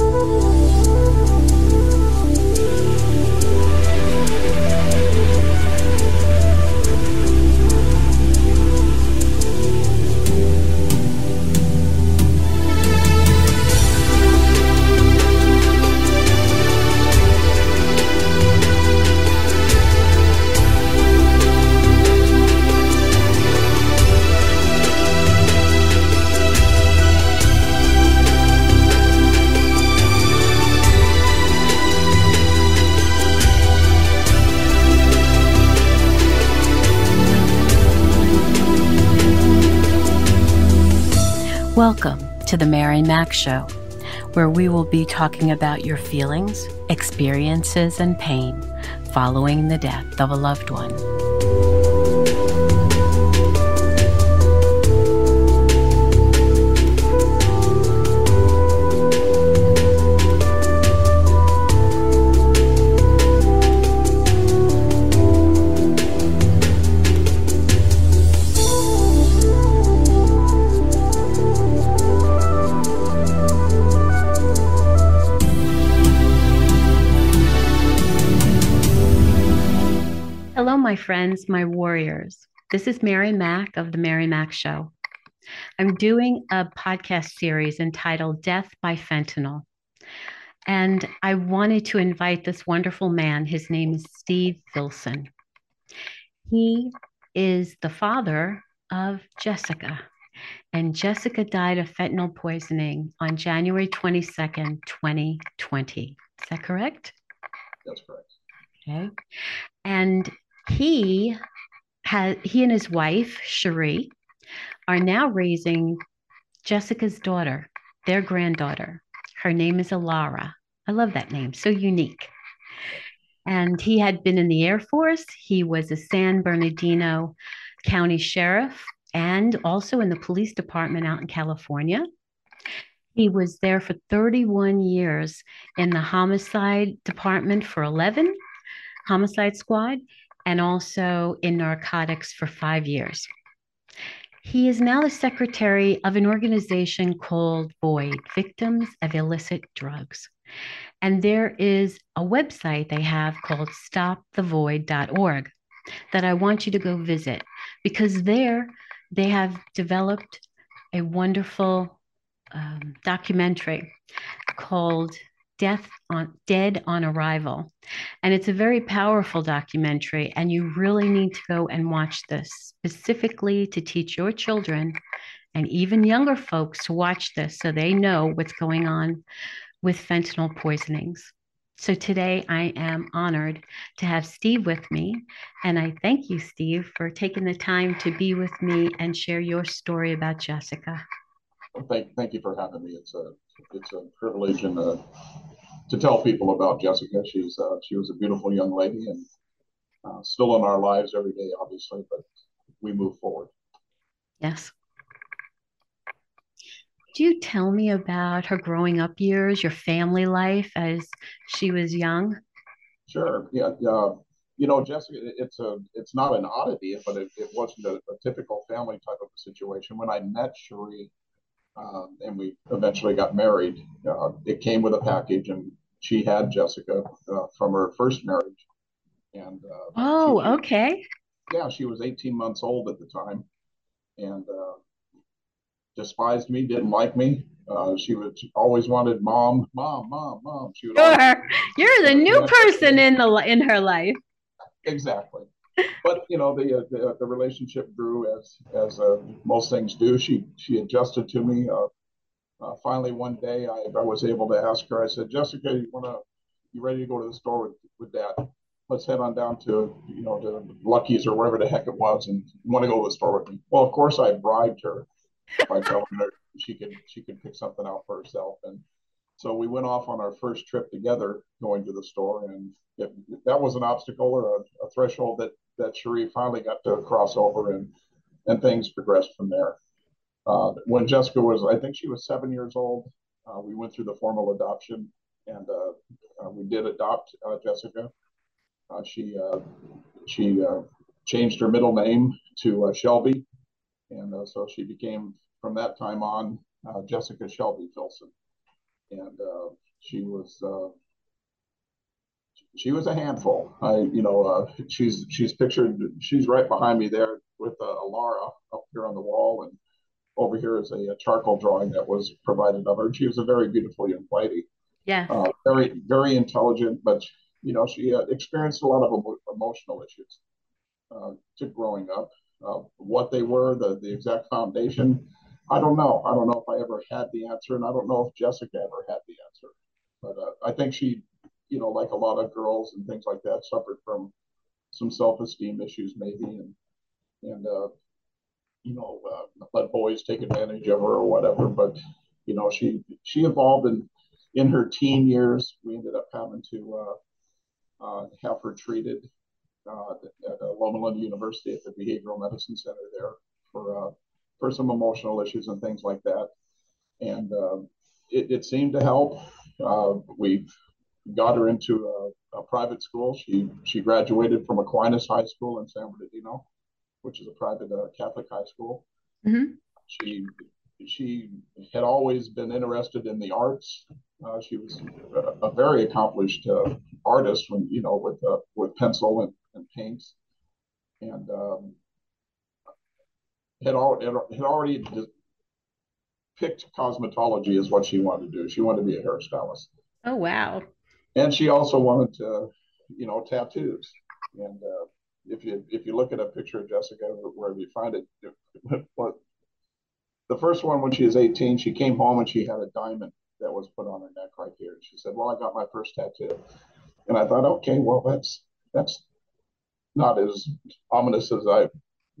Welcome Mac Show, where we will be talking about your feelings, experiences, and pain following the death of a loved one. My friends, my warriors. This is Mary Mac of The Mary Mac Show. I'm doing a podcast series entitled Death by Fentanyl. And I wanted to invite this wonderful man. His name is Steve Filson. He is the father of Jessica. And Jessica died of fentanyl poisoning on January 22nd, 2020. Is that correct? That's correct. Okay. And he has he and his wife Cherie are now raising Jessica's daughter, their granddaughter. Her name is Elara. I love that name, so unique. And he had been in the Air Force. He was a San Bernardino County Sheriff and also in the police department out in California. He was there for 31 years in the homicide department for 11, homicide squad, and also in narcotics for five years. He is now the secretary of an organization called Void Victims of Illicit Drugs. And there is a website they have called stopthevoid.org that I want you to go visit because there they have developed a wonderful um, documentary called Death on Dead on Arrival. And it's a very powerful documentary, and you really need to go and watch this specifically to teach your children and even younger folks to watch this so they know what's going on with fentanyl poisonings. So today I am honored to have Steve with me. And I thank you, Steve, for taking the time to be with me and share your story about Jessica. Well, thank, thank you for having me. It's a it's a privilege and a to tell people about Jessica. She's uh, she was a beautiful young lady and uh, still in our lives every day, obviously, but we move forward. Yes. Do you tell me about her growing up years, your family life as she was young? Sure. Yeah. Uh, you know, Jessica, it's a it's not an oddity, but it, it wasn't a, a typical family type of situation. When I met Cherie, um, and we eventually got married. Uh, it came with a package, and she had Jessica uh, from her first marriage. And uh, oh, she, okay. Yeah, she was 18 months old at the time, and uh, despised me, didn't like me. Uh, she would she always wanted mom, mom, mom, mom. She would. Always, You're the new person in the in her life. Exactly. But you know the, uh, the the, relationship grew as as uh, most things do. She she adjusted to me uh, finally one day I, I was able to ask her, I said, Jessica, you want to, you ready to go to the store with, with dad? Let's head on down to, you know, to Lucky's or wherever the heck it was and want to go to the store with me. Well, of course I bribed her by telling her she could, she could pick something out for herself. And so we went off on our first trip together going to the store. And that was an obstacle or a, a threshold that, that Cherie finally got to cross over and, and things progressed from there. Uh, when Jessica was, I think she was seven years old, uh, we went through the formal adoption and uh, uh we did adopt uh, Jessica. Uh, she she changed her middle name to Shelby, and so she became from that time on Jessica Shelby Filson. And she was uh, she was a handful. I, you know, uh, she's she's pictured. She's right behind me there with uh, Laura up here on the wall, and over here is a, a, charcoal drawing that was provided of her. She was a very beautiful young lady. Yeah. Uh, very very intelligent, but you know she uh, experienced a lot of emotional issues uh, to growing up. Uh, what they were, the the exact foundation, I don't know. I don't know if I ever had the answer, and I don't know if Jessica ever had the answer. But uh, I think she you know, like a lot of girls and things like that, suffered from some self-esteem issues maybe, and and uh, you know, uh, let boys take advantage of her or whatever. But you know, she she evolved in in her teen years. We ended up having to uh, uh, have her treated uh, at Loma Linda University at the Behavioral Medicine Center there for uh, for some emotional issues and things like that. And uh, it, it seemed to help. Uh, we've got her into a, a, private school. She she graduated from Aquinas High School in San Bernardino, which is a private uh, Catholic high school. Mm-hmm. She she had always been interested in the arts. Uh, she was a, a very accomplished uh, artist when you know with uh, with pencil and, and paints, and um, had, al- had already picked cosmetology as what she wanted to do. She wanted to be a hairstylist. Oh wow! and she also wanted to, you know, tattoos. And uh, if you if you look at a picture of Jessica, wherever you find it, the first one when she was 18, she came home and she had a diamond that was put on her neck right here. She said, "Well, I got my first tattoo," and I thought, okay, well, that's that's not as ominous as I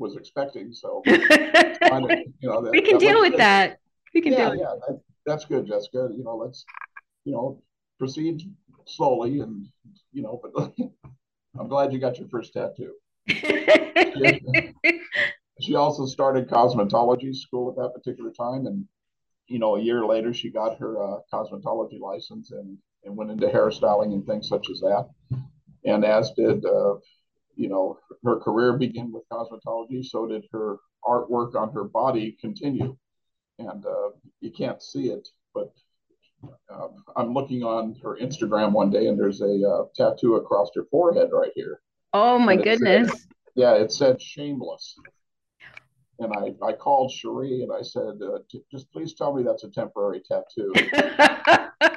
was expecting. So, kind of, you know, that, we can deal with good. that. We can yeah, deal. Yeah, that, that's good, Jessica. You know, let's you know proceed slowly, and you know, but I'm glad you got your first tattoo. she also started cosmetology school at that particular time, and you know, a year later, she got her uh, cosmetology license and and went into hairstyling and things such as that. And as did, uh, you know, her career began with cosmetology, so did her artwork on her body continue. And uh, you can't see it, but uh, I'm looking on her Instagram one day, and there's a uh, tattoo across her forehead right here. Oh my goodness! Said, yeah, it said "shameless," and I I called Cherie and I said, uh, "Just please tell me that's a temporary tattoo."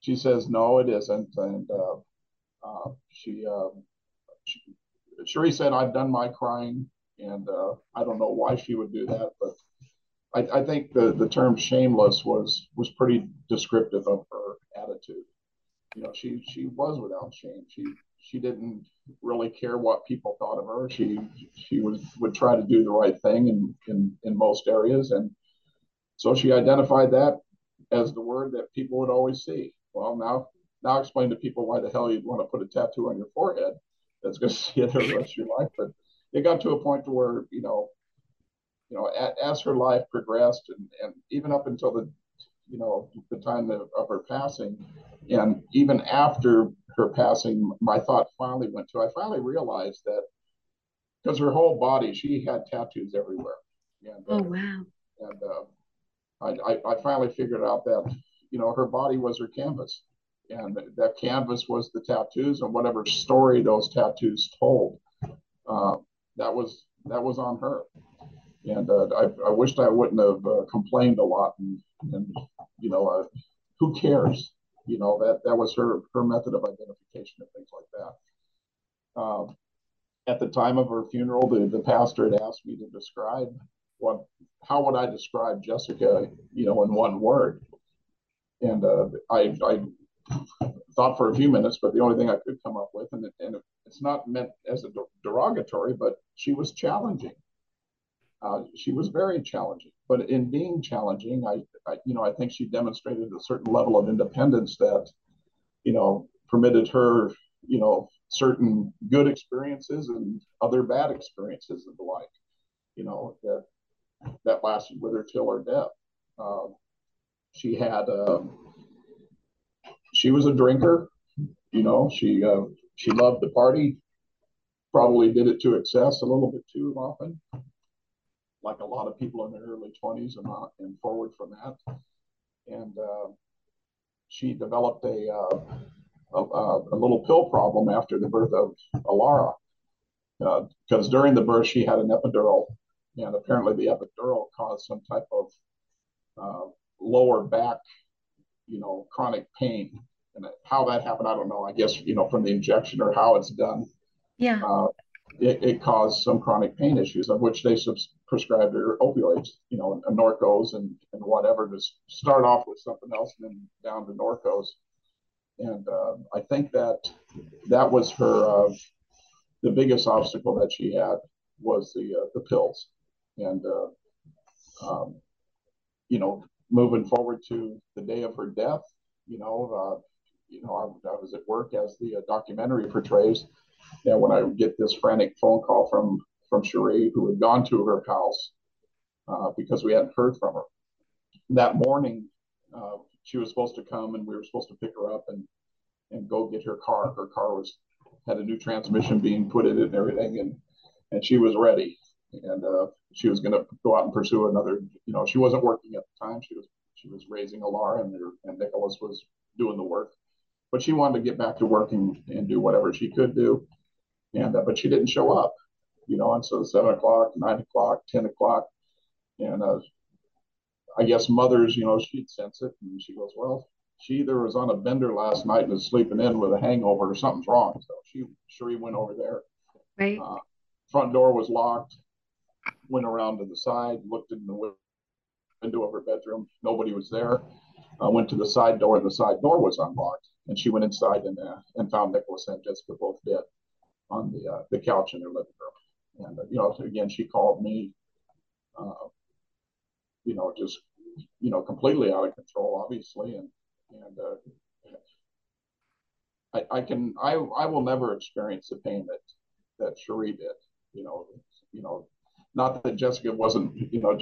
she says, "No, it isn't," and uh, uh, she, um, she Cherie said, "I've done my crying." And uh, I don't know why she would do that, but I, I, think the, the term shameless was was pretty descriptive of her attitude. You know, she she was without shame. She she didn't really care what people thought of her. She she was would try to do the right thing in in, in most areas, and so she identified that as the word that people would always see. Well, now now explain to people why the hell you'd want to put a tattoo on your forehead that's going to see it the rest of your life. But it got to a point to where you know you know, as her life progressed, and, and even up until the, you know, the time of, of her passing, and even after her passing, my thought finally went to, I finally realized that because her whole body, she had tattoos everywhere. And, oh, uh, wow. And uh, I, I, I finally figured out that, you know, her body was her canvas. And that canvas was the tattoos and whatever story those tattoos told. Uh, that was that was on her and uh, I, I wished I wouldn't have uh, complained a lot. And, and you know, uh, who cares? You know that that was her her method of identification and things like that. Um, at the time of her funeral, the, the pastor had asked me to describe what how would I describe Jessica, you know, in one word. And uh, I, I thought for a few minutes, but the only thing I could come up with, and, it, and it's not meant as a derogatory, but she was challenging uh, she was very challenging. But in being challenging, I, I, you know, I think she demonstrated a certain level of independence that, you know, permitted her, you know, certain good experiences and other bad experiences and the like, you know, that that lasted with her till her death. Uh, she had, uh, she was a drinker, you know, she uh, she loved the party, probably did it to excess a little bit too often like a lot of people in their early 20s and, not, and forward from that. And uh, she developed a, uh, a, a little pill problem after the birth of Elara, because uh, during the birth she had an epidural, and apparently the epidural caused some type of uh, lower back, you know, chronic pain. And how that happened, I don't know. I guess you know from the injection or how it's done. Yeah. Uh, it, it, caused some chronic pain issues, of which they subs- prescribed her opioids, you know, and Norcos and, and whatever, to start off with something else and then down to Norcos. And uh, I think that that was her, uh, the biggest obstacle that she had was the, uh, the pills. And, uh, um, you know, moving forward to the day of her death, you know, uh, you know, I, I, was at work as the uh, documentary portrays. And when I would get this frantic phone call from from Cherie, who had gone to her house uh, because we hadn't heard from her. That morning, uh, she was supposed to come, and we were supposed to pick her up and and go get her car. Her car was had a new transmission being put in it and everything, and and she was ready, and uh, she was going to go out and pursue another. You know, she wasn't working at the time. She was she was raising Elara, and her, and Nicholas was doing the work, but she wanted to get back to working and do whatever she could do, and uh, but she didn't show up you know, and so seven o'clock, nine o'clock, ten o'clock, and uh, I guess mothers, you know, she'd sense it, and she goes, well, she either was on a bender last night and was sleeping in with a hangover, or something's wrong. So she Cherie went over there. Right. Uh, front door was locked. Went around to the side, looked in the window of her bedroom. Nobody was there. Uh, went to the side door, and the side door was unlocked. And she went inside and uh, and found Nicholas and Jessica both dead on the uh, the couch in their living room. And, uh, you know, again, she called me, uh, you know, just, you know, completely out of control, obviously. And, and, uh, I, I can, I, I will never experience the pain that, that Cherie did, you know, you know, not that Jessica wasn't, you know,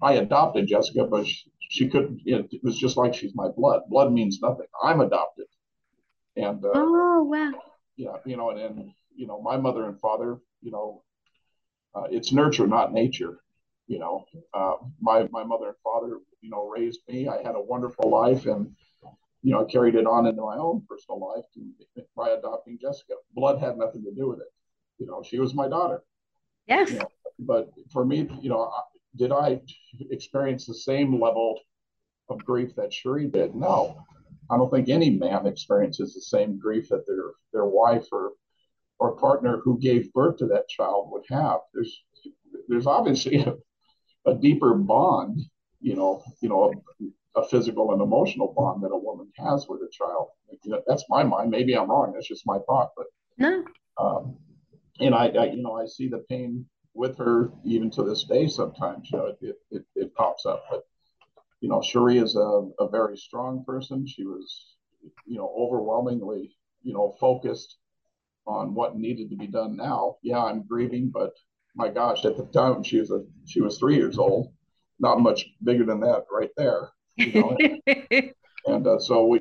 I adopted Jessica, but she, she couldn't, it was just like she's my blood. Blood means nothing. I'm adopted. And, uh, oh, wow. Yeah, you know, and, and, you know, my mother and father, you know, uh, it's nurture, not nature. You know, uh, my my mother and father, you know, raised me. I had a wonderful life, and you know, I carried it on into my own personal life by adopting Jessica. Blood had nothing to do with it. You know, she was my daughter. Yes. You know, but for me, you know, did I experience the same level of grief that Cherie did? No. I don't think any man experiences the same grief that their their wife or or partner who gave birth to that child would have. There's there's obviously a, a deeper bond, you know, you know, a, a, physical and emotional bond that a woman has with a child. You know, that's my mind. Maybe I'm wrong. That's just my thought. But no. Um, and I, I, you know, I see the pain with her even to this day. Sometimes, you know, it it, it pops up. But you know, Cherie is a, a very strong person. She was, you know, overwhelmingly, you know, focused on what needed to be done now. Yeah, I'm grieving, but my gosh, at the time she was a she was three years old, not much bigger than that right there. You know? and uh, so we,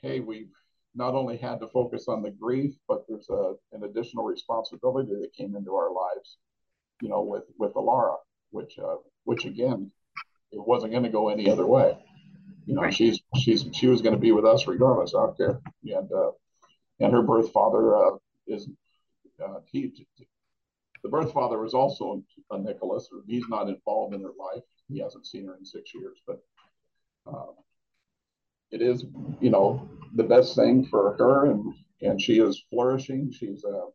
hey, we not only had to focus on the grief, but there's a, an additional responsibility that came into our lives, you know, with with Elara, which uh, which again, it wasn't going to go any other way. You know, right. she's she's she was going to be with us regardless. out there, and uh, and her birth father uh, is uh, he the birth father was also a Nicholas. He's not involved in her life. He hasn't seen her in six years, but uh, it is, you know, the best thing for her, and and she is flourishing. She's uh,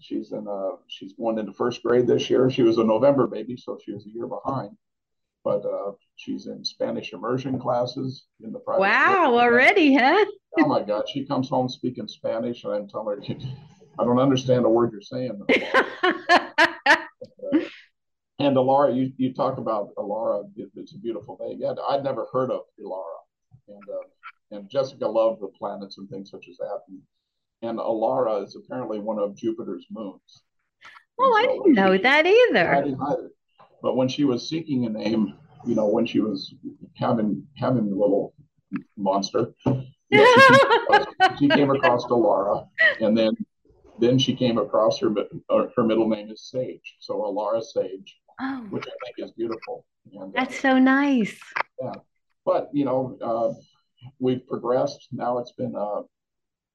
she's in uh, she's going into first grade this year. She was a November baby, so she was a year behind. But uh, she's in Spanish immersion classes in the private. Wow, already, huh? oh my God, she comes home speaking Spanish, and I'm telling her, I don't understand a word you're saying. and Elara, you, you talk about Elara, it, it's a beautiful name. Yeah, I'd never heard of Elara. And, uh, and Jessica loved the planets and things such as that. And, and Elara is apparently one of Jupiter's moons. Oh, I didn't know that either. I didn't either. But when she was seeking a name, you know, when she was having having the little monster, yeah, she, came across, Elara, and then then she came across her uh, her middle name is Sage, so Elara Sage, oh. which I think is beautiful. And, uh, That's uh, so nice. Yeah, but you know, uh, we've progressed. Now it's been uh,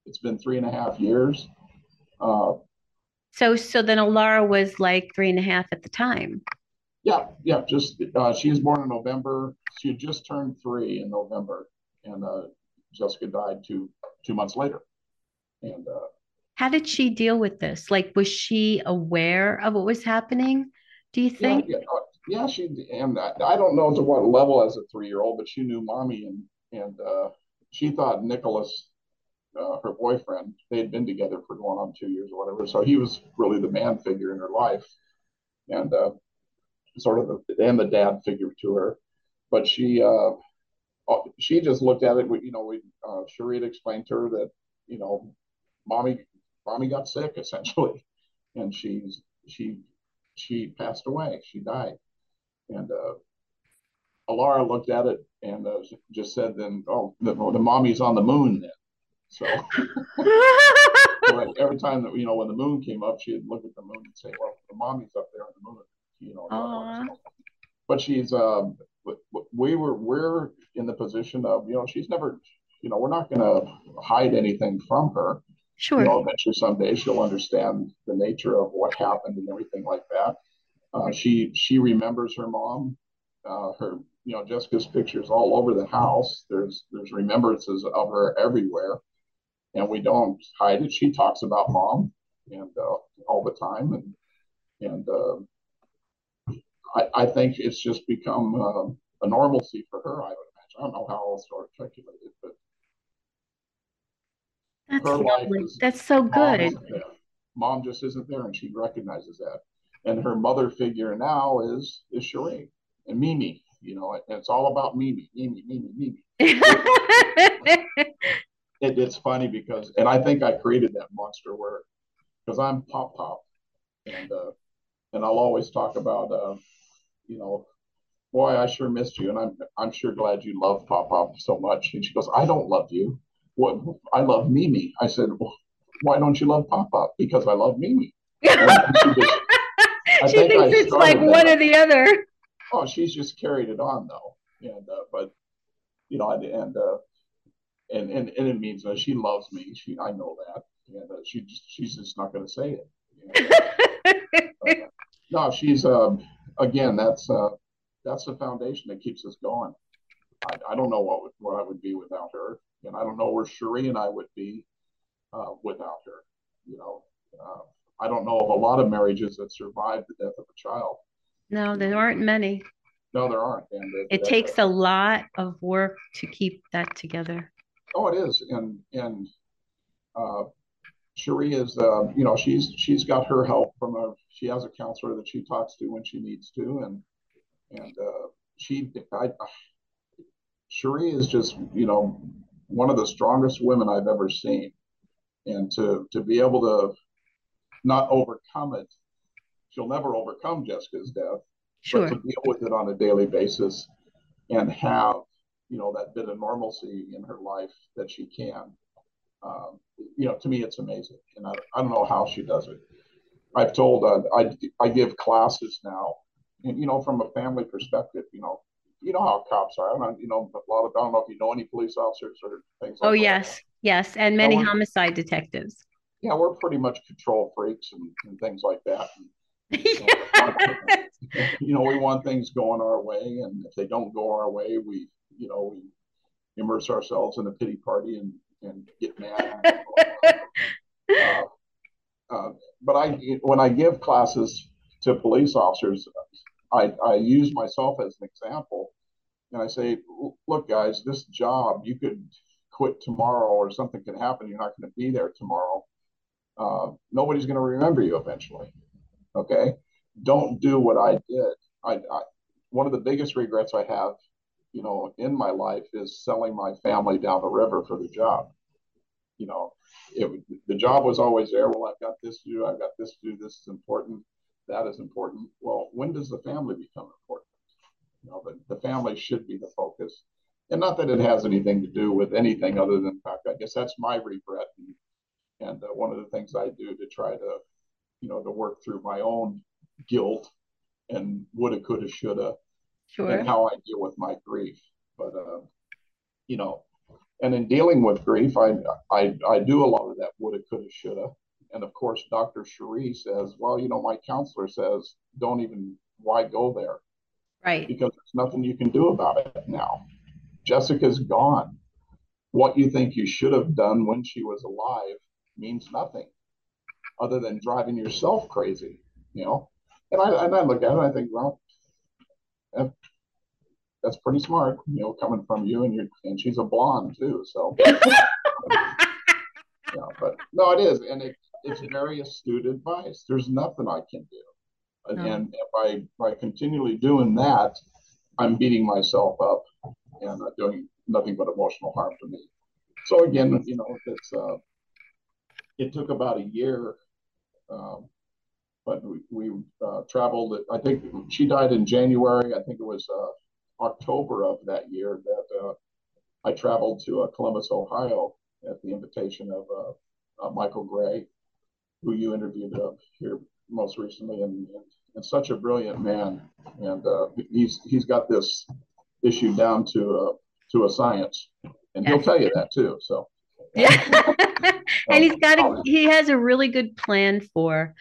it's been three and a half years. Uh, so so then Elara was like three and a half at the time. Yeah, yeah. Just uh, she was born in November. She had just turned three in November, and uh, Jessica died two two months later. And uh, how did she deal with this? Like, was she aware of what was happening? Do you think? Yeah, yeah, uh, yeah she and I, I, don't know to what level as a three year old, but she knew mommy, and and uh, she thought Nicholas, uh, her boyfriend, they had been together for going on two years or whatever. So he was really the man figure in her life, and uh, sort of the and the dad figure to her. But she uh, uh she just looked at it. You know, we uh, explained to her that you know, mommy mommy got sick essentially, and she's she she passed away. She died, and uh, Elara looked at it and uh, just said, "Then oh, the, the mommy's on the moon then." So, so every time that you know when the moon came up, she'd look at the moon and say, "Well, the mommy's up there on the moon." You know, but she's um, we were we're in the position of you know she's never you know we're not going to hide anything from her Sure. You know, eventually someday she'll understand the nature of what happened and everything like that. Uh, she she remembers her mom. Uh, her you know Jessica's pictures all over the house. There's there's remembrances of her everywhere, and we don't hide it. She talks about mom and uh, all the time, and and uh, I, I think it's just become uh, a normalcy for her. I would imagine. I don't know how else to articulate it, but that's lovely. That's so good. Mom, just isn't there, and she recognizes that. And her mother figure now is is Cherie and Mimi. You know, it's all about Mimi, Mimi, Mimi, Mimi. it, it's funny because, and I think I created that monster where, because I'm Pop Pop, and uh, and I'll always talk about, uh, you know, boy, I sure missed you, and I'm I'm sure glad you love Pop Pop so much. And she goes, I don't love you what I love Mimi. I said, well, why don't you love Pop pop? Because I love Mimi. she, she thinks it's like that. one or the other. Oh, she's just carried it on though, and uh, but you know, and uh, and and and it means that she loves me. She, I know that, and uh, she just she's just not going to say it. You know? uh, no, she's um, again. That's uh, that's the foundation that keeps us going. I, I don't know what would, what I would be without her and I don't know where Cherie and I would be uh, without her. You know, uh, I don't know of a lot of marriages that survive the death of a child. No, there aren't many. No, there aren't. And it, it takes a lot of work to keep that together. Oh, it is, and and uh, Cherie is, uh, you know, she's she's got her help from a. She has a counselor that she talks to when she needs to, and and uh, she, I, Cherie is just, you know, one of the strongest women I've ever seen. And to to be able to not overcome it, she'll never overcome Jessica's death, sure. but to deal with it on a daily basis and have you know that bit of normalcy in her life that she can. Um, you know, to me, it's amazing, and I, I don't know how she does it. I've told uh, I I give classes now, and you know, from a family perspective, you know, you know how cops are. I don't, you know, a lot of I don't know if you know any police officers or things. Like oh yes, yes, and many homicide detectives. Yeah, we're pretty much control freaks and, and things like that. And, you know, we want things going our way, and if they don't go our way, we, you know, we immerse ourselves in a pity party and and get mad. uh, uh, but I, when I give classes to police officers, I, I use myself as an example and I say, look, guys, this job, you could quit tomorrow or something can happen. You're not going to be there tomorrow. Uh, nobody's going to remember you eventually. Okay. Don't do what I did. I, I, one of the biggest regrets I have, you know, in my life is selling my family down the river for the job. You know, it, the job was always there. Well, I've got this to do. I've got this to do. This is important. That is important. Well, when does the family become important? You know, the, the family should be the focus. And not that it has anything to do with anything other than fact, I guess that's my regret. And, and uh, one of the things I do to try to, you know, to work through my own guilt and woulda, coulda, shoulda, sure. and how I deal with my grief. But, uh, you know, and in dealing with grief, I, I, I do a lot of that woulda, coulda, shoulda. And of course, Dr. Cherie says, well, you know, my counselor says, don't even, why go there? Right. Because there's nothing you can do about it now. Jessica's gone. What you think you should have done when she was alive means nothing other than driving yourself crazy, you know? And I, and I look at it and I think, well, that's pretty smart, you know, coming from you and you and she's a blonde too. So yeah, but no, it is, and it, it's very astute advice. There's nothing I can do, and, no. and by by continually doing that, I'm beating myself up and uh, doing nothing but emotional harm to me. So again, you know, it's uh, it took about a year. Um, but we, we uh, traveled. I think she died in January. I think it was uh, October of that year that uh, I traveled to uh, Columbus, Ohio, at the invitation of uh, uh, Michael Gray, who you interviewed here most recently, and, and, and, such a brilliant man. And uh, he's he's got this issue down to to a science, and he'll tell you that too. So. Yeah, and he's got a, he has a really good plan for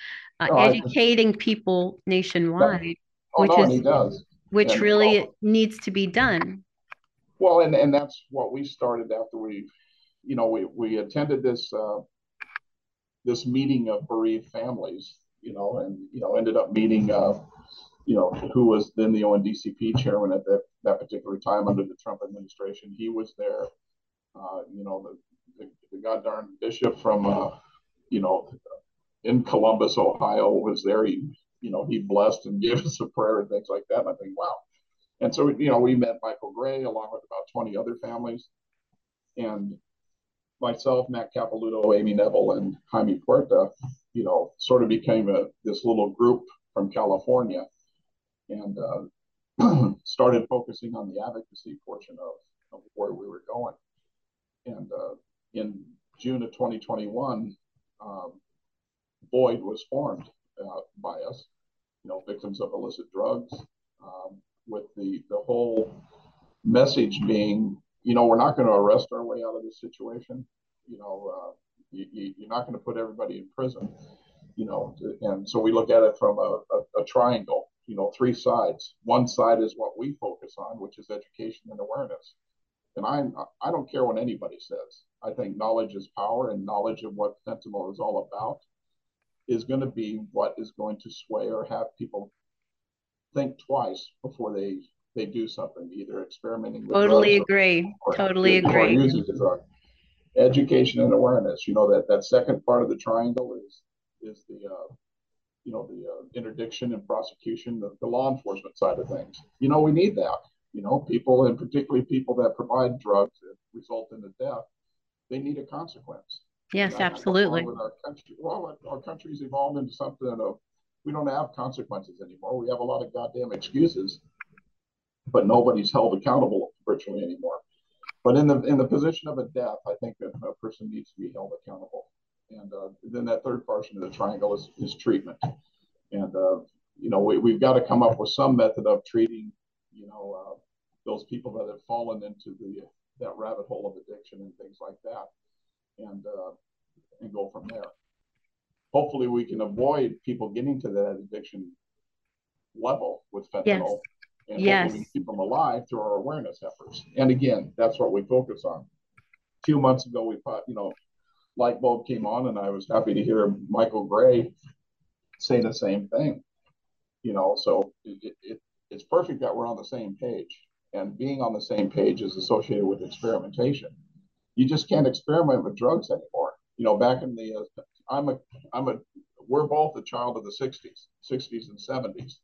oh, educating people nationwide. Oh, which no, is, which and, really well, needs to be done. Well, and, and that's what we started after we, you know, we, we attended this uh, this meeting of bereaved families, you know, and you know ended up meeting, uh, you know, who was then the ONDCP chairman at that that particular time under the Trump administration. He was there. Uh, you know, the, the, the goddamn bishop from, uh, you know, in Columbus, Ohio, was there. He you know, he blessed and gave us a prayer and things like that. And I think, wow. And so, you know, we met Michael Gray along with about 20 other families. And myself, Matt Capilouto, Amy Neville, and Jaime Puerta, you know, sort of became a, this little group from California and uh, started focusing on the advocacy portion of, of where we were going. And uh, in June of 2021, um, VOID was formed uh, by us you know, victims of illicit drugs, um, with the the whole message being, you know, we're not going to arrest our way out of this situation. You know, uh, you, you're not going to put everybody in prison. You know, and so we look at it from a, a, a triangle. You know, three sides. One side is what we focus on, which is education and awareness. And I'm, I don't care what anybody says. I think knowledge is power, and knowledge of what fentanyl is all about is going to be what is going to sway or have people think twice before they they do something, either experimenting with totally agree, or, totally or, agree, or using the drug. Education and awareness. You know that that second part of the triangle is is the uh, you know the uh, interdiction and prosecution, the, the law enforcement side of things. You know we need that. You know people, and particularly people that provide drugs that result in the death, they need a consequence. Yes, absolutely. Our country, well, our country's evolved into something of we don't have consequences anymore. We have a lot of goddamn excuses, but nobody's held accountable virtually anymore. But in the in the position of a death, I think that a person needs to be held accountable. And uh, then that third portion of the triangle is, is treatment. And uh, you know we we've got to come up with some method of treating you know uh, those people that have fallen into the that rabbit hole of addiction and things like that and uh, and go from there. Hopefully, we can avoid people getting to that addiction level with fentanyl. Yes. And yes. keep them alive through our awareness efforts. And again, that's what we focus on. A few months ago, we thought, you know, light bulb came on, and I was happy to hear Michael Gray say the same thing. You know, so it, it, it's perfect that we're on the same page. And being on the same page is associated with experimentation you just can't experiment with drugs anymore. You know, back in the, uh, I'm a, I'm a, we're both a child of the 60s, 60s and 70s.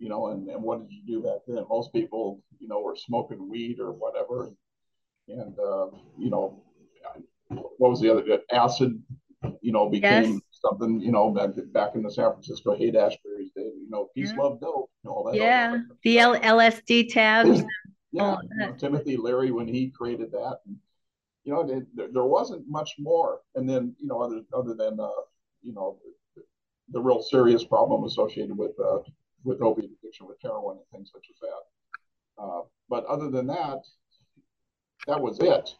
You know, and, and what did you do back then? Most people, you know, were smoking weed or whatever, and, uh, you know, what was the other acid? You know, became yes. something. You know, back back in the San Francisco Haight Ashbury's day. You know, peace, yeah. love, dope. You know, yeah, the L- LSD tabs. yeah, you know, Timothy Leary when he created that. And, you know, there, there wasn't much more. And then, you know, other other than uh, you know, the, the, real serious problem associated with uh, with opiate addiction, with heroin and things such as that. Uh, but other than that, that was it.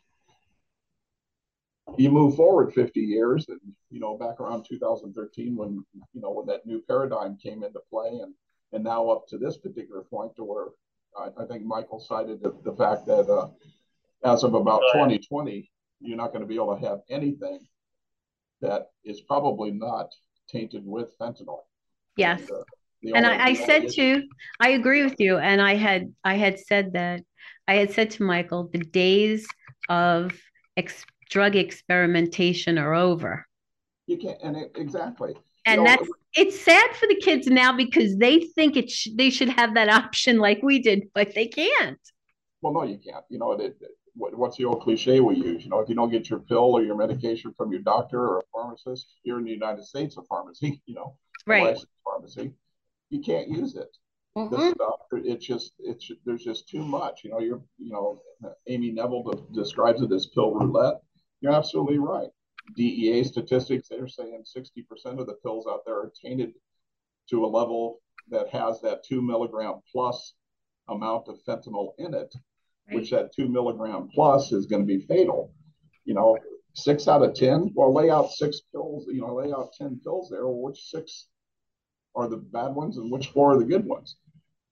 you move forward 50 years and you know back around 2013 when you know when that new paradigm came into play and and now up to this particular point to where I, I think Michael cited the, the fact that uh, as of about 2020 you're not going to be able to have anything that is probably not tainted with fentanyl. Yes. And, uh, and I, I said to, I agree with you. And I had, I had said that, I had said to Michael, the days of ex- drug experimentation are over. You can't, and it, exactly. And you know, that's, it's sad for the kids now because they think it sh- they should have that option like we did, but they can't. Well, no, you can't. You know, it, it, what's the old cliche we use? You know, if you don't get your pill or your medication from your doctor or a pharmacist here in the United States, a pharmacy, you know, right, pharmacy, you can't use it. Mm-hmm. This stuff, it's just, it's there's just too much. You know, you're, you know, Amy Neville describes it as pill roulette. You're absolutely right. DEA statistics, they're saying 60% of the pills out there are tainted to a level that has that two milligram plus amount of fentanyl in it right. which that two milligram plus is going to be fatal. You know, six out of 10, well, lay out six pills, you know, lay out 10 pills there. Well, which six are the bad ones and which four are the good ones?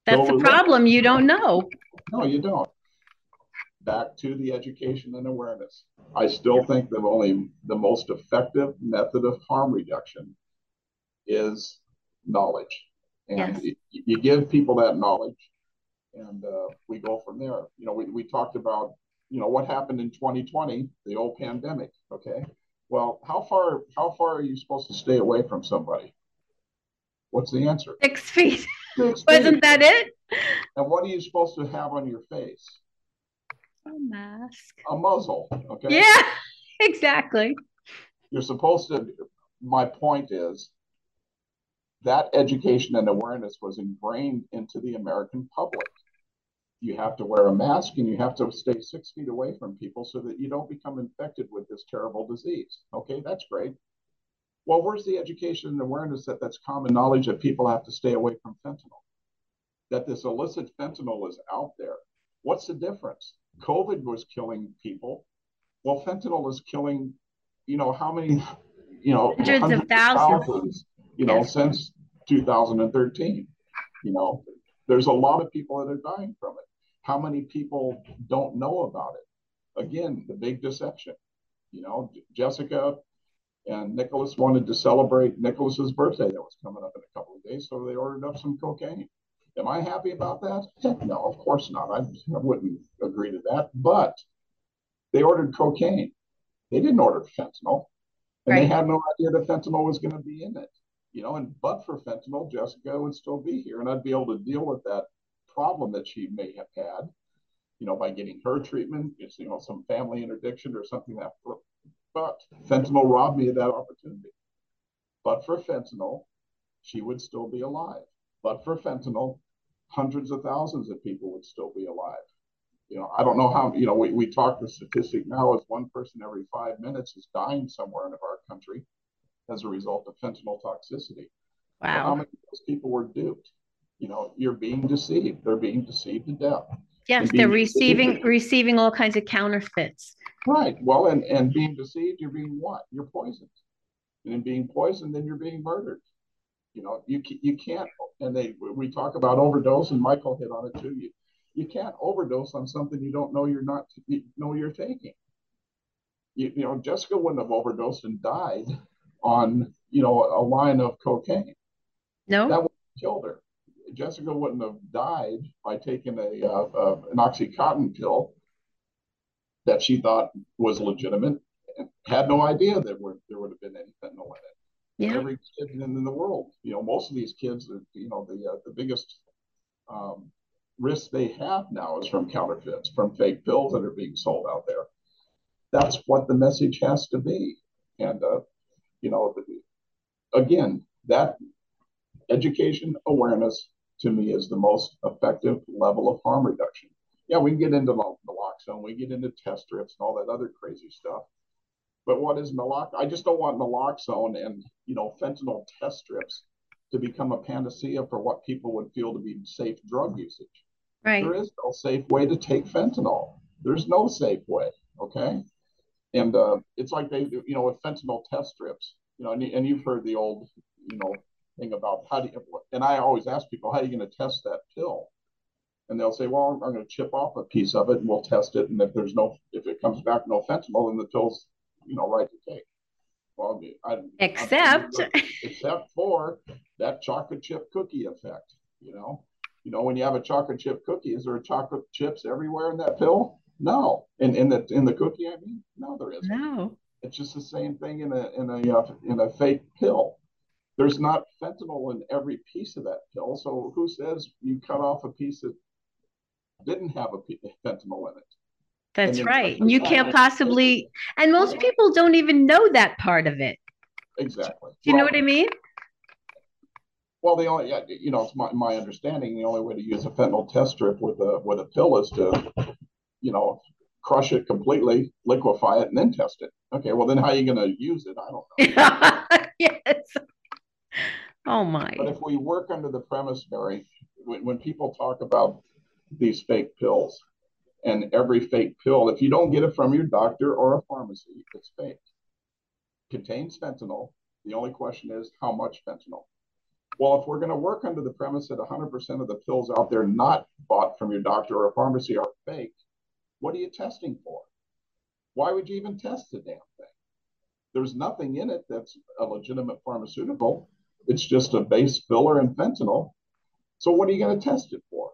That's the problem. You don't know. No, you don't. Back to the education and awareness. I still think that only the most effective method of harm reduction is knowledge. And yes. you give people that knowledge, and uh, we go from there. You know, we, we talked about, you know, what happened in 2020, the old pandemic. Okay. Well, how far how far are you supposed to stay away from somebody? What's the answer? Six feet. Six Wasn't that it? And what are you supposed to have on your face? A mask. A muzzle. Okay. Yeah, exactly. You're supposed to. My point is, that education and awareness was ingrained into the American public. You have to wear a mask and you have to stay six feet away from people so that you don't become infected with this terrible disease. Okay, that's great. Well, where's the education and awareness that that's common knowledge that people have to stay away from fentanyl? That this illicit fentanyl is out there. What's the difference? COVID was killing people. Well, fentanyl is killing, you know, how many, you know, hundreds, hundreds of thousands. thousands you know, since 2013. You know, there's a lot of people that are dying from it. How many people don't know about it? Again, the big deception. You know, Jessica and Nicholas wanted to celebrate Nicholas's birthday that was coming up in a couple of days, so they ordered up some cocaine. Am I happy about that? Heck no, of course not. I, I wouldn't agree to that. But they ordered cocaine. They didn't order fentanyl, and right. they had no idea that fentanyl was going to be in it you know, and but for fentanyl, Jessica would still be here, and I'd be able to deal with that problem that she may have had, you know, by getting her treatment. It's you know some family interdiction or something that. But fentanyl robbed me of that opportunity. But for fentanyl, she would still be alive. But for fentanyl, hundreds of thousands of people would still be alive. You know, I don't know how, you know, we, we talk the statistic now is one person every five minutes is dying somewhere in our country as a result of fentanyl toxicity. Wow. how many of those people were duped? You know, you're being deceived. They're being deceived to death. Yes, they're receiving deceived. receiving all kinds of counterfeits. Right. Well, and and being deceived, you're being what? You're poisoned. And in being poisoned, then you're being murdered. You know, you you can't. And they we talk about overdose, and Michael hit on it too. You you can't overdose on something you don't know you're not you know you're taking. You, you know, Jessica wouldn't have overdosed and died on you know a line of cocaine. No, that would have killed her. Jessica wouldn't have died by taking a, uh, an oxycontin pill that she thought was legitimate. And had no idea that were, there would have been any fentanyl in it. Yeah. Every kid in, in, the world, you know, most of these kids, you know, the uh, the biggest um, risk they have now is from counterfeits, from fake pills that are being sold out there. That's what the message has to be. And uh, you know, again, that education awareness to me is the most effective level of harm reduction. Yeah, we can get into naloxone, we get into test strips and all that other crazy stuff. But what is naloxone? I just don't want naloxone and you know fentanyl test strips to become a panacea for what people would feel to be safe drug usage. Right. There is no safe way to take fentanyl. There's no safe way. Okay. and uh, it's like they, you know, with fentanyl test strips, you know, and, and you've heard the old, you know, thing about how do you, and I always ask people, how are you going to test that pill? And they'll say, well, I'm going to chip off a piece of it and we'll test it. And if there's no, if it comes back no fentanyl, then the pill's, you know, right to take. Well, I, except, except for that chocolate chip cookie effect, you know, you know, when you have a chocolate chip cookie, is there chocolate chips everywhere in that pill? No. In in the in the cookie, I mean, no, there isn't. No. It's just the same thing in a in a uh, in a fake pill. There's not fentanyl in every piece of that pill. So who says you cut off a piece that didn't have a fentanyl in it? That's right. And you can't possibly, and most people don't even know that part of it. Exactly. Do you well, know what I mean? Well, the only, you know, it's my, my understanding the only way to use a fentanyl test strip with a with a pill is to, you know, crush it completely, liquefy it, and then test it. Okay, well then how are you going to use it? I don't know. yes. Oh my. But if we work under the premise, Mary, when, when people talk about these fake pills, and every fake pill, if you don't get it from your doctor or a pharmacy, it's fake. Contains fentanyl. The only question is how much fentanyl. Well, if we're going to work under the premise that 100% of the pills out there not bought from your doctor or a pharmacy are fake, what are you testing for? Why would you even test the damn thing? There's nothing in it that's a legitimate pharmaceutical. It's just a base filler and fentanyl. So what are you going to test it for?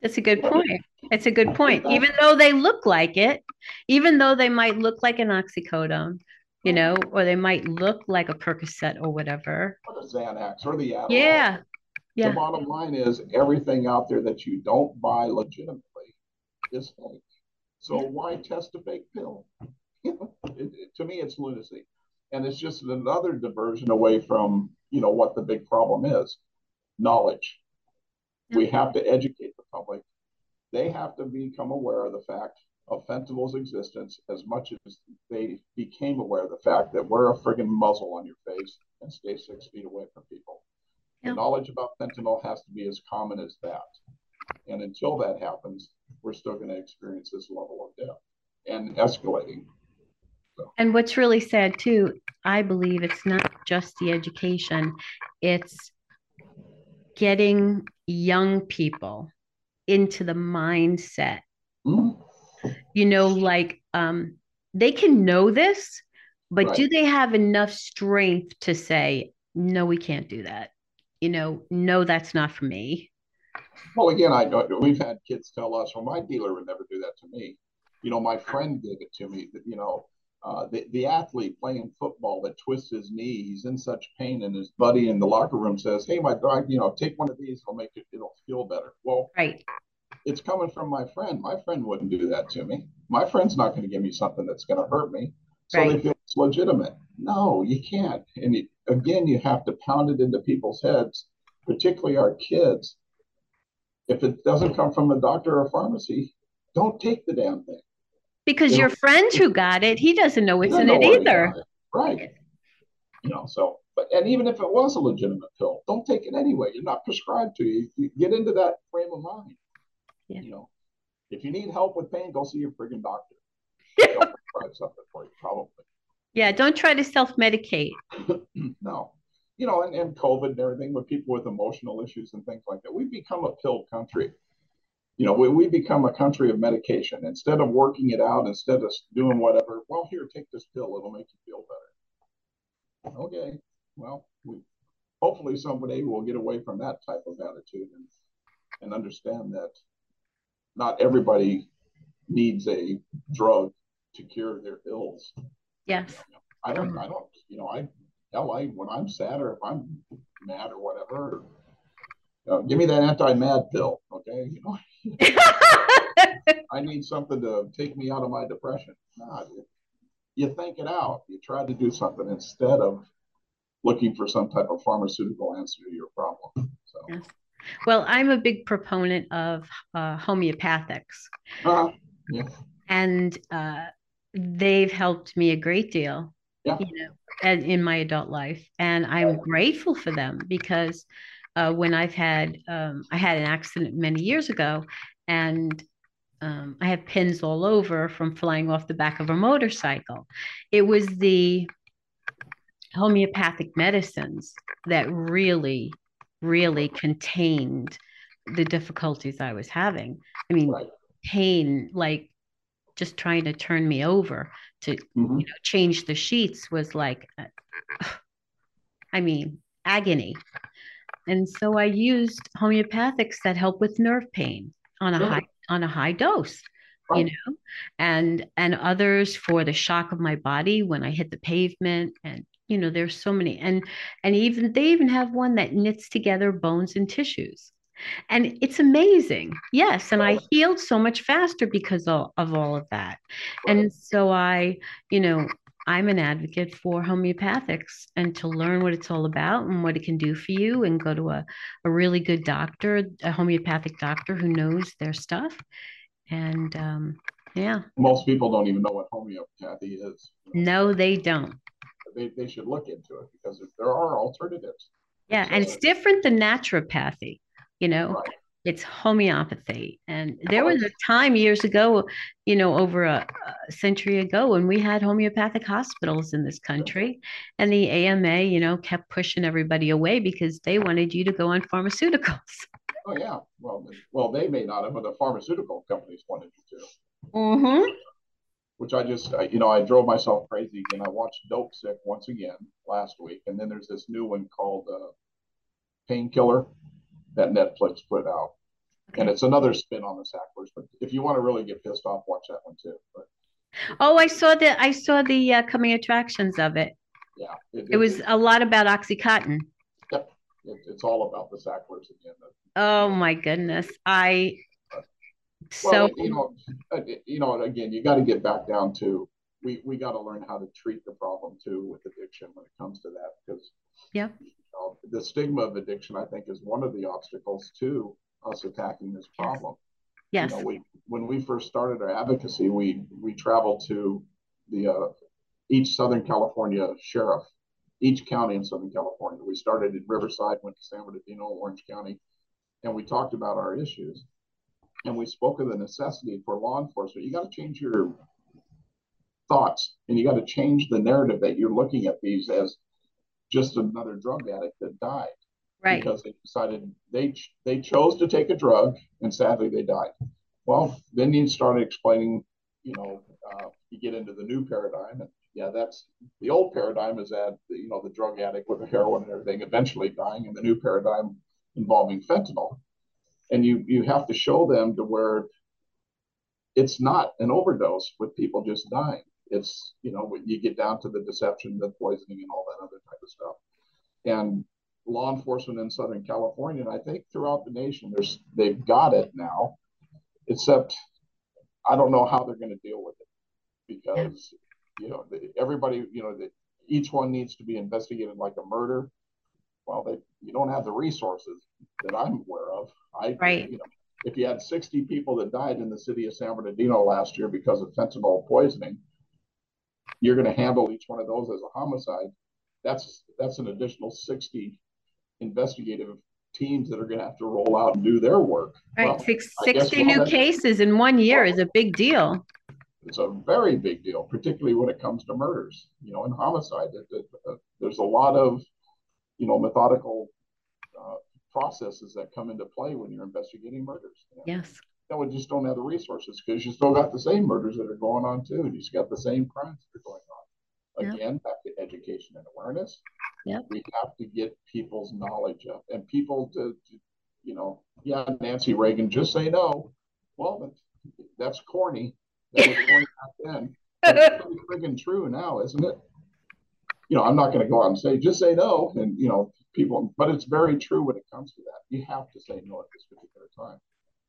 That's a good point. It's a good point. Even though they look like it, even though they might look like an oxycodone, you know, or they might look like a Percocet or whatever. Or the Xanax or the Adderall. Yeah. Yeah. The bottom line is everything out there that you don't buy legitimately is fake. So why test a fake pill? it, it, to me, it's lunacy, and it's just another diversion away from you know what the big problem is: knowledge. Yeah. We mm-hmm. have to educate the public. They have to become aware of the fact of fentanyl's existence as much as they became aware of the fact that wear a friggin' muzzle on your face and stay six feet away from people. Yeah. The knowledge about fentanyl has to be as common as that. And until that happens, we're still going to experience this level of death and escalating. So. And what's really sad too, I believe it's not just the education, it's getting young people into the mindset. Mm-hmm you know like um they can know this but right. do they have enough strength to say no we can't do that you know no that's not for me well again i we've had kids tell us well my dealer would never do that to me you know my friend gave it to me you know uh, the, the athlete playing football that twists his knee, he's in such pain, and his buddy in the locker room says, "Hey, my dog, you know, take one of these, it'll make it, it'll feel better." Well, right it's coming from my friend. My friend wouldn't do that to me. My friend's not going to give me something that's going to hurt me. So right. they feel it's legitimate. No, you can't. And it, again, you have to pound it into people's heads, particularly our kids. If it doesn't come from a doctor or a pharmacy, don't take the damn thing. Because you your know, friend who got it, he doesn't know what's in it either. It. Right. You know, so but and even if it was a legitimate pill, don't take it anyway. You're not prescribed to you. you get into that frame of mind. Yeah. You know, if you need help with pain, go see your friggin' doctor. They'll something for you, probably. Yeah, don't try to self medicate. no. You know, and, and COVID and everything with people with emotional issues and things like that. We've become a pill country. You know, we, we become a country of medication. Instead of working it out, instead of doing whatever, well, here, take this pill. It'll make you feel better. Okay. Well, we hopefully somebody will get away from that type of attitude and, and understand that not everybody needs a drug to cure their ills. Yes. I don't, I don't, you know, I, hell, I, when I'm sad or if I'm mad or whatever, uh, give me that anti-mad pill, okay? You know, I need something to take me out of my depression. Nah, you, you think it out. You try to do something instead of looking for some type of pharmaceutical answer to your problem. So. Well, I'm a big proponent of uh, homeopathics. Uh-huh. Yeah. And uh, they've helped me a great deal, yeah. you know, in my adult life. And I'm grateful for them because uh, when I've had, um, I had an accident many years ago and um, I have pins all over from flying off the back of a motorcycle. It was the homeopathic medicines that really, really contained the difficulties I was having. I mean, right. pain, like just trying to turn me over to mm-hmm. you know change the sheets was like uh, I mean, agony. And so I used homeopathics that help with nerve pain on a high on a high dose you know? And and others for the shock of my body when i hit the pavement and you know there's so many. And and even they even have one that knits together bones and tissues. And it's amazing. Yes and i healed so much faster because of, of all of that. And so i you know i'm an advocate for homeopathics and to learn what it's all about and what it can do for you and go to a, a really good doctor a homeopathic doctor who knows their stuff. And um, yeah. Most people don't even know what homeopathy is. No they don't. They, they should look into it because there are alternatives. Yeah and it's different than naturopathy you know? Right. It's homeopathy. And there was a time years ago you know over a, a, century ago when we had homeopathic hospitals in this country. And the ama you know kept pushing everybody away because they wanted you to go on pharmaceuticals. Oh yeah. Well well they may not have but the pharmaceutical companies wanted you to. Mm-hmm. which i just I, you know i drove myself crazy and i watched Dopesick once again last week. And then there's this new one called uh, painkiller that Netflix put out. Okay. And it's another spin on the Sacklers. But if you want to really get pissed off, watch that one too. But, oh, I saw the I saw the uh, coming attractions of it. Yeah, it, it, it was it, a lot about OxyContin. Yep, it's all about the Sacklers again. Oh my goodness, I. Well, so you know, uh, you know, again, you got to get back down to we we got to learn how to treat the problem too with addiction when it comes to that because yeah know, the stigma of addiction, I think, is one of the obstacles to us attacking this problem. Yes. You know, we when we first started our advocacy, we we traveled to the uh, each Southern California sheriff, each county in Southern California. We started in Riverside, went to San Bernardino, Orange County, and we talked about our issues. And we spoke of the necessity for law enforcement. You got to change your thoughts, and you got to change the narrative that you're looking at these as just another drug addict that died. Right. Because they decided they they chose to take a drug and sadly they died. Well, then you started explaining, you know, uh, you get into the new paradigm and yeah, that's the old paradigm is that you know the drug addict with the heroin and everything eventually dying, and the new paradigm involving fentanyl. And you you have to show them to where it's not an overdose with people just dying it's you know you get down to the deception, the poisoning, and all that other type of stuff. And law enforcement in Southern California, and I think throughout the nation, there's they've got it now. Except I don't know how they're going to deal with it because you know everybody you know that each one needs to be investigated like a murder. Well, they you don't have the resources that I'm aware of. I right. You know, if you had 60 people that died in the city of San Bernardino last year because of fentanyl poisoning, you're going to handle each one of those as a homicide. That's that's an additional 60 investigative teams that are going to have to roll out and do their work. Right, well, 60 new cases in one year well, is a big deal. It's a very big deal, particularly when it comes to murders. You know, in homicide, uh, there's a lot of you know methodical uh, processes that come into play when you're investigating murders. You know? Yes know, we just don't have the resources because you still got the same murders that are going on too. And you just got the same crimes that are going on. Again, yep. back to education and awareness. Yep. We have to get people's knowledge up and people to, to you know, yeah, Nancy Reagan, just say no. Well, that's corny. That was corny back then. It's pretty friggin' true now, isn't it? You know, I'm not going to go out and say just say no, and you know, people, but it's very true when it comes to that. You have to say no at this particular time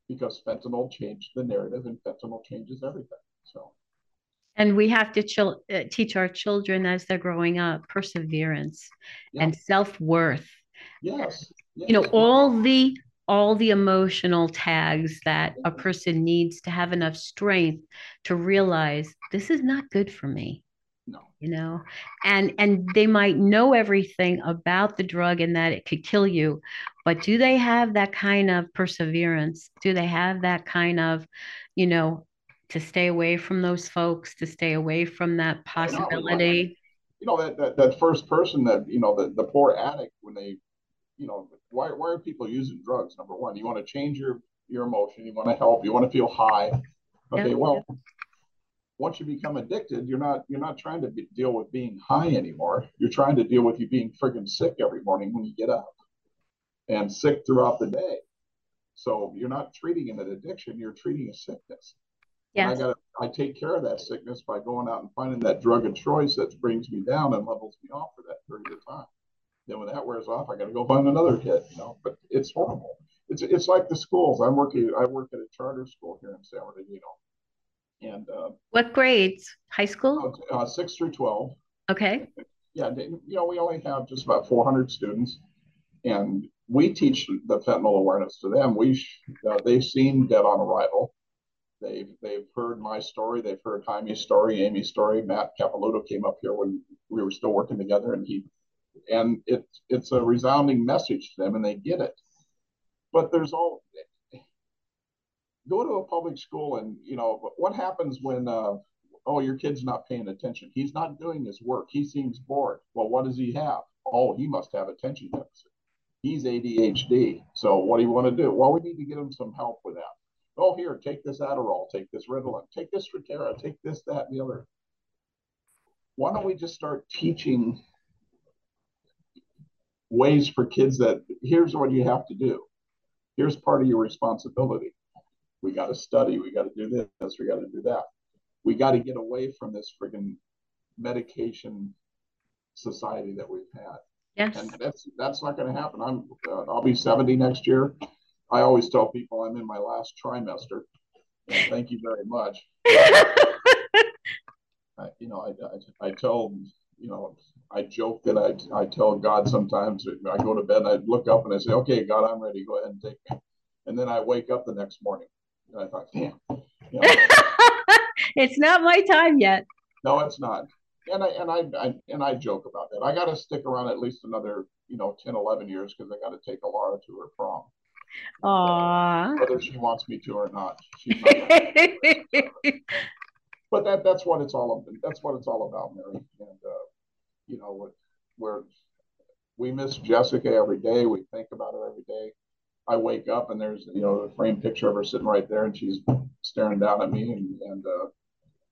because fentanyl changed the narrative and fentanyl changes everything. So, and we have to chil- uh, teach our children as they're growing up perseverance yeah. and self worth. Yes. yes. You know, all the all the emotional tags that a person needs to have enough strength to realize this is not good for me. no. you know and and they might know everything about the drug and that it could kill you but do they have that kind of perseverance do they have that kind of you know to stay away from those folks to stay away from that possibility you know that, that that first person that you know the, the poor addict when they you know why, why are people using drugs number one you want to change your your emotion you want to help you want to feel high okay yeah. well once you become addicted, you're not you're not trying to be, deal with being high anymore. You're trying to deal with you being friggin' sick every morning when you get up, and sick throughout the day. So you're not treating an addiction; you're treating a sickness. Yeah. I got I take care of that sickness by going out and finding that drug of choice that brings me down and levels me off for that period of time. Then when that wears off, I got to go find another kid. You know, but it's horrible. It's it's like the schools. I'm working. I work at a charter school here in San Bernardino and uh, what grades? High school? Uh, six through 12. Okay. Yeah, you know, we only have just about 400 students, and we teach the fentanyl awareness to them. We uh, they've seen Dead on Arrival. They've they've heard my story. They've heard Jaime's story, Amy's story. Matt Capelouto came up here when we were still working together, and he and it's it's a resounding message to them, and they get it. But there's all go to a public school and you know what happens when uh, oh your kid's not paying attention? He's not doing his work. He seems bored. Well what does he have? Oh he must have attention deficit. He's adhd so what do you want to do? Well we need to get him some help with that oh here take this adderall take this ritalin take this strattera take this that and the other why don't we just start teaching ways for kids that here's what you have to do here's part of your responsibility we got to study. We got to do this. We got to do that. We got to get away from this friggin' medication society that we've had. Yes. And that's that's not going to happen. I'm uh, I'll be 70 next year. I always tell people I'm in my last trimester. Thank you very much. I, you know, I, I, I tell you know I joke that I I tell God sometimes I go to bed and I look up and I say, okay, God, I'm ready. Go ahead and take me. And then I wake up the next morning and I thought, damn. You know, it's not my time yet. No, it's not. And I and I, I and I joke about that. I got to stick around at least another, you know, 10, 11 years because I got to take Elara to her prom. Aww. Whether she wants me to or not. not but that that's what it's all about. That's what it's all about, Mary. And uh, you know, we're we miss Jessica every day. We think about her every day. I wake up and there's you know a framed picture of her sitting right there, and she's staring down at me. And, and uh,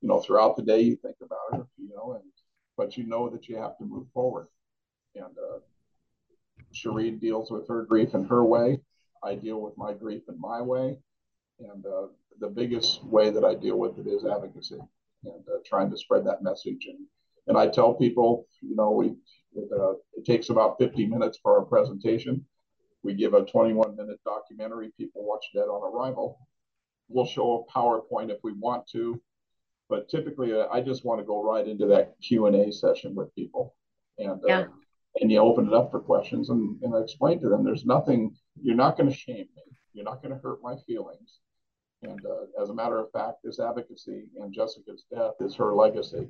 you know, throughout the day, you think about her, you know, and but you know that you have to move forward. And uh, Cherie deals with her grief in her way. I deal with my grief in my way. And uh, the biggest way that I deal with it is advocacy and uh, trying to spread that message. And and I tell people, you know, we it, uh, it takes about 50 minutes for our presentation we give a 21 minute documentary. People watch Dead on Arrival. We'll show a PowerPoint if we want to, but typically uh, I just want to go right into that Q and A session with people, and uh, yeah. And you open it up for questions and, and I explain to them there's nothing you're not going to shame me, you're not going to hurt my feelings, and uh, as a matter of fact, this advocacy and Jessica's death is her legacy.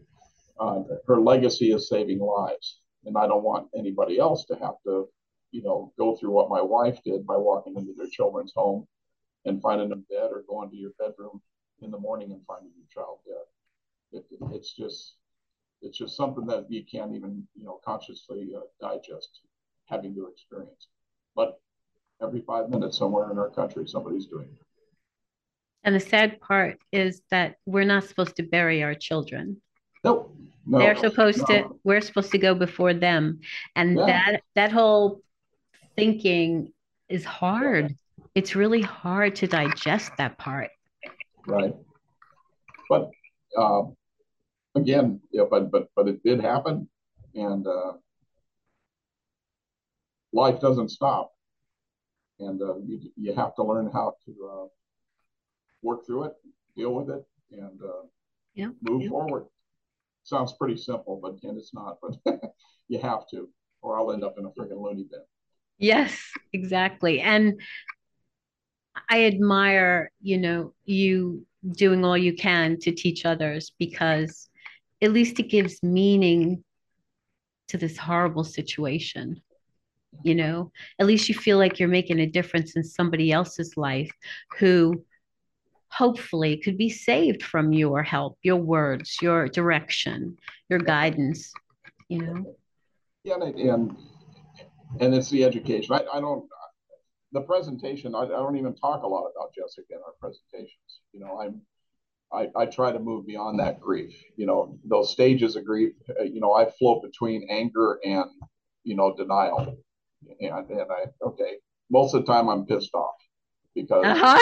Uh, her legacy is saving lives, and I don't want anybody else to have to you know, go through what my wife did by walking into their children's home and finding them dead or going to your bedroom in the morning and finding your child dead. It, it, it's just, it's just something that you can't even, you know, consciously uh, digest having to experience. But every five minutes somewhere in our country, somebody's doing it. And the sad part is that we're not supposed to bury our children. Nope. No, They're supposed no. to, we're supposed to go before them. And yeah. that, that whole thinking is hard. It's really hard to digest that part. Right. But uh, again, yeah, but but but it did happen, and uh, life doesn't stop, and uh, you you have to learn how to uh, work through it, deal with it, and uh, yeah, move yeah. forward. Sounds pretty simple, but and it's not. But you have to, or I'll end up in a freaking loony bin. Yes, exactly. And I admire, you know, you doing all you can to teach others because at least it gives meaning to this horrible situation. You know, at least you feel like you're making a difference in somebody else's life who hopefully could be saved from your help, your words, your direction, your guidance, you know? Yeah, and and it's the education. I, I don't the presentation. I, I don't even talk a lot about Jessica in our presentations. You know, I'm I, I try to move beyond that grief. You know, those stages of grief. Uh, you know, I float between anger and you know denial, and and I okay. Most of the time, I'm pissed off because uh-huh.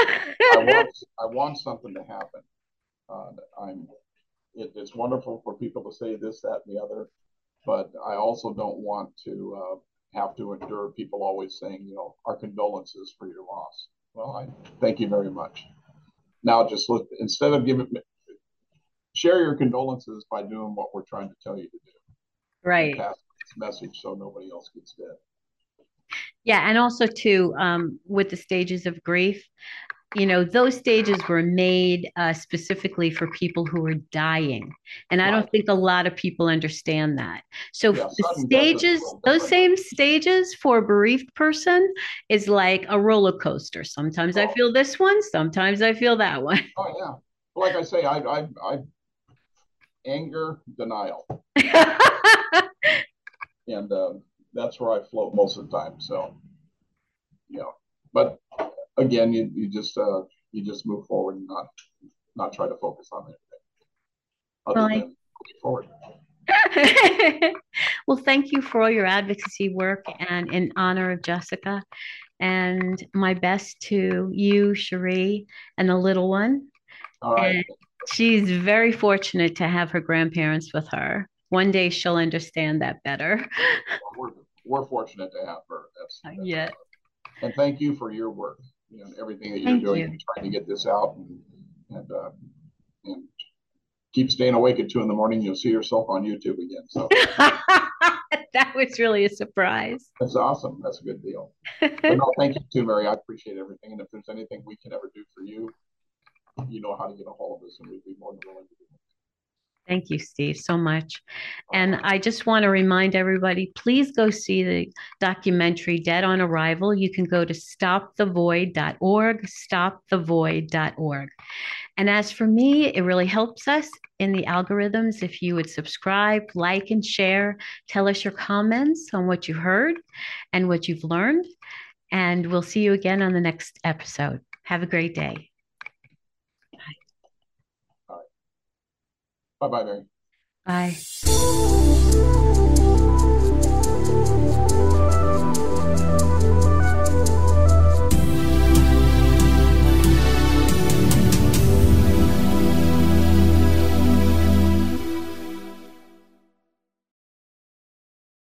I want I want something to happen. Uh, I'm. It, it's wonderful for people to say this, that, and the other, but I also don't want to uh, have to endure people always saying, you know, our condolences for your loss. Well, I thank you very much. Now, just look instead of giving, share your condolences by doing what we're trying to tell you to do. Right. Pass this message so nobody else gets dead. Yeah, and also too, um, with the stages of grief, you know those stages were made uh, specifically for people who are dying. And i don't think a lot of people understand that. So yeah, the stages those same stages for a bereaved person is like a roller coaster. Sometimes oh. i feel this one sometimes i feel that one. Oh yeah. Like i say i i, I anger denial. And uh, that's where i float most of the time so you know but again, you, you just uh, you just move forward and not not try to focus on anything other well, than moving forward. well, thank you for all your advocacy work and in honor of Jessica. And my best to you, Cherie, and the little one. All right. And she's very fortunate to have her grandparents with her. One day she'll understand that better. Well, we're, we're fortunate to have her. That's, that's yeah. And thank you for your work you know, everything that you're Thank doing, you. trying to get this out and and, uh, and keep staying awake at two in the morning. You'll see yourself on YouTube again. So that was really a surprise. That's awesome. That's a good deal. no, thank you too, Mary. I appreciate everything. And if there's anything we can ever do for you, you know how to get a hold of us, and we'd be more than willing to do it. Thank you, Steve, so much. And I just want to remind everybody please go see the documentary Dead on Arrival. You can go to stopthevoid.org, stopthevoid.org. And as for me, it really helps us in the algorithms if you would subscribe, like, and share. Tell us your comments on what you heard and what you've learned. And we'll see you again on the next episode. Have a great day. Bye bye, Barry. Bye.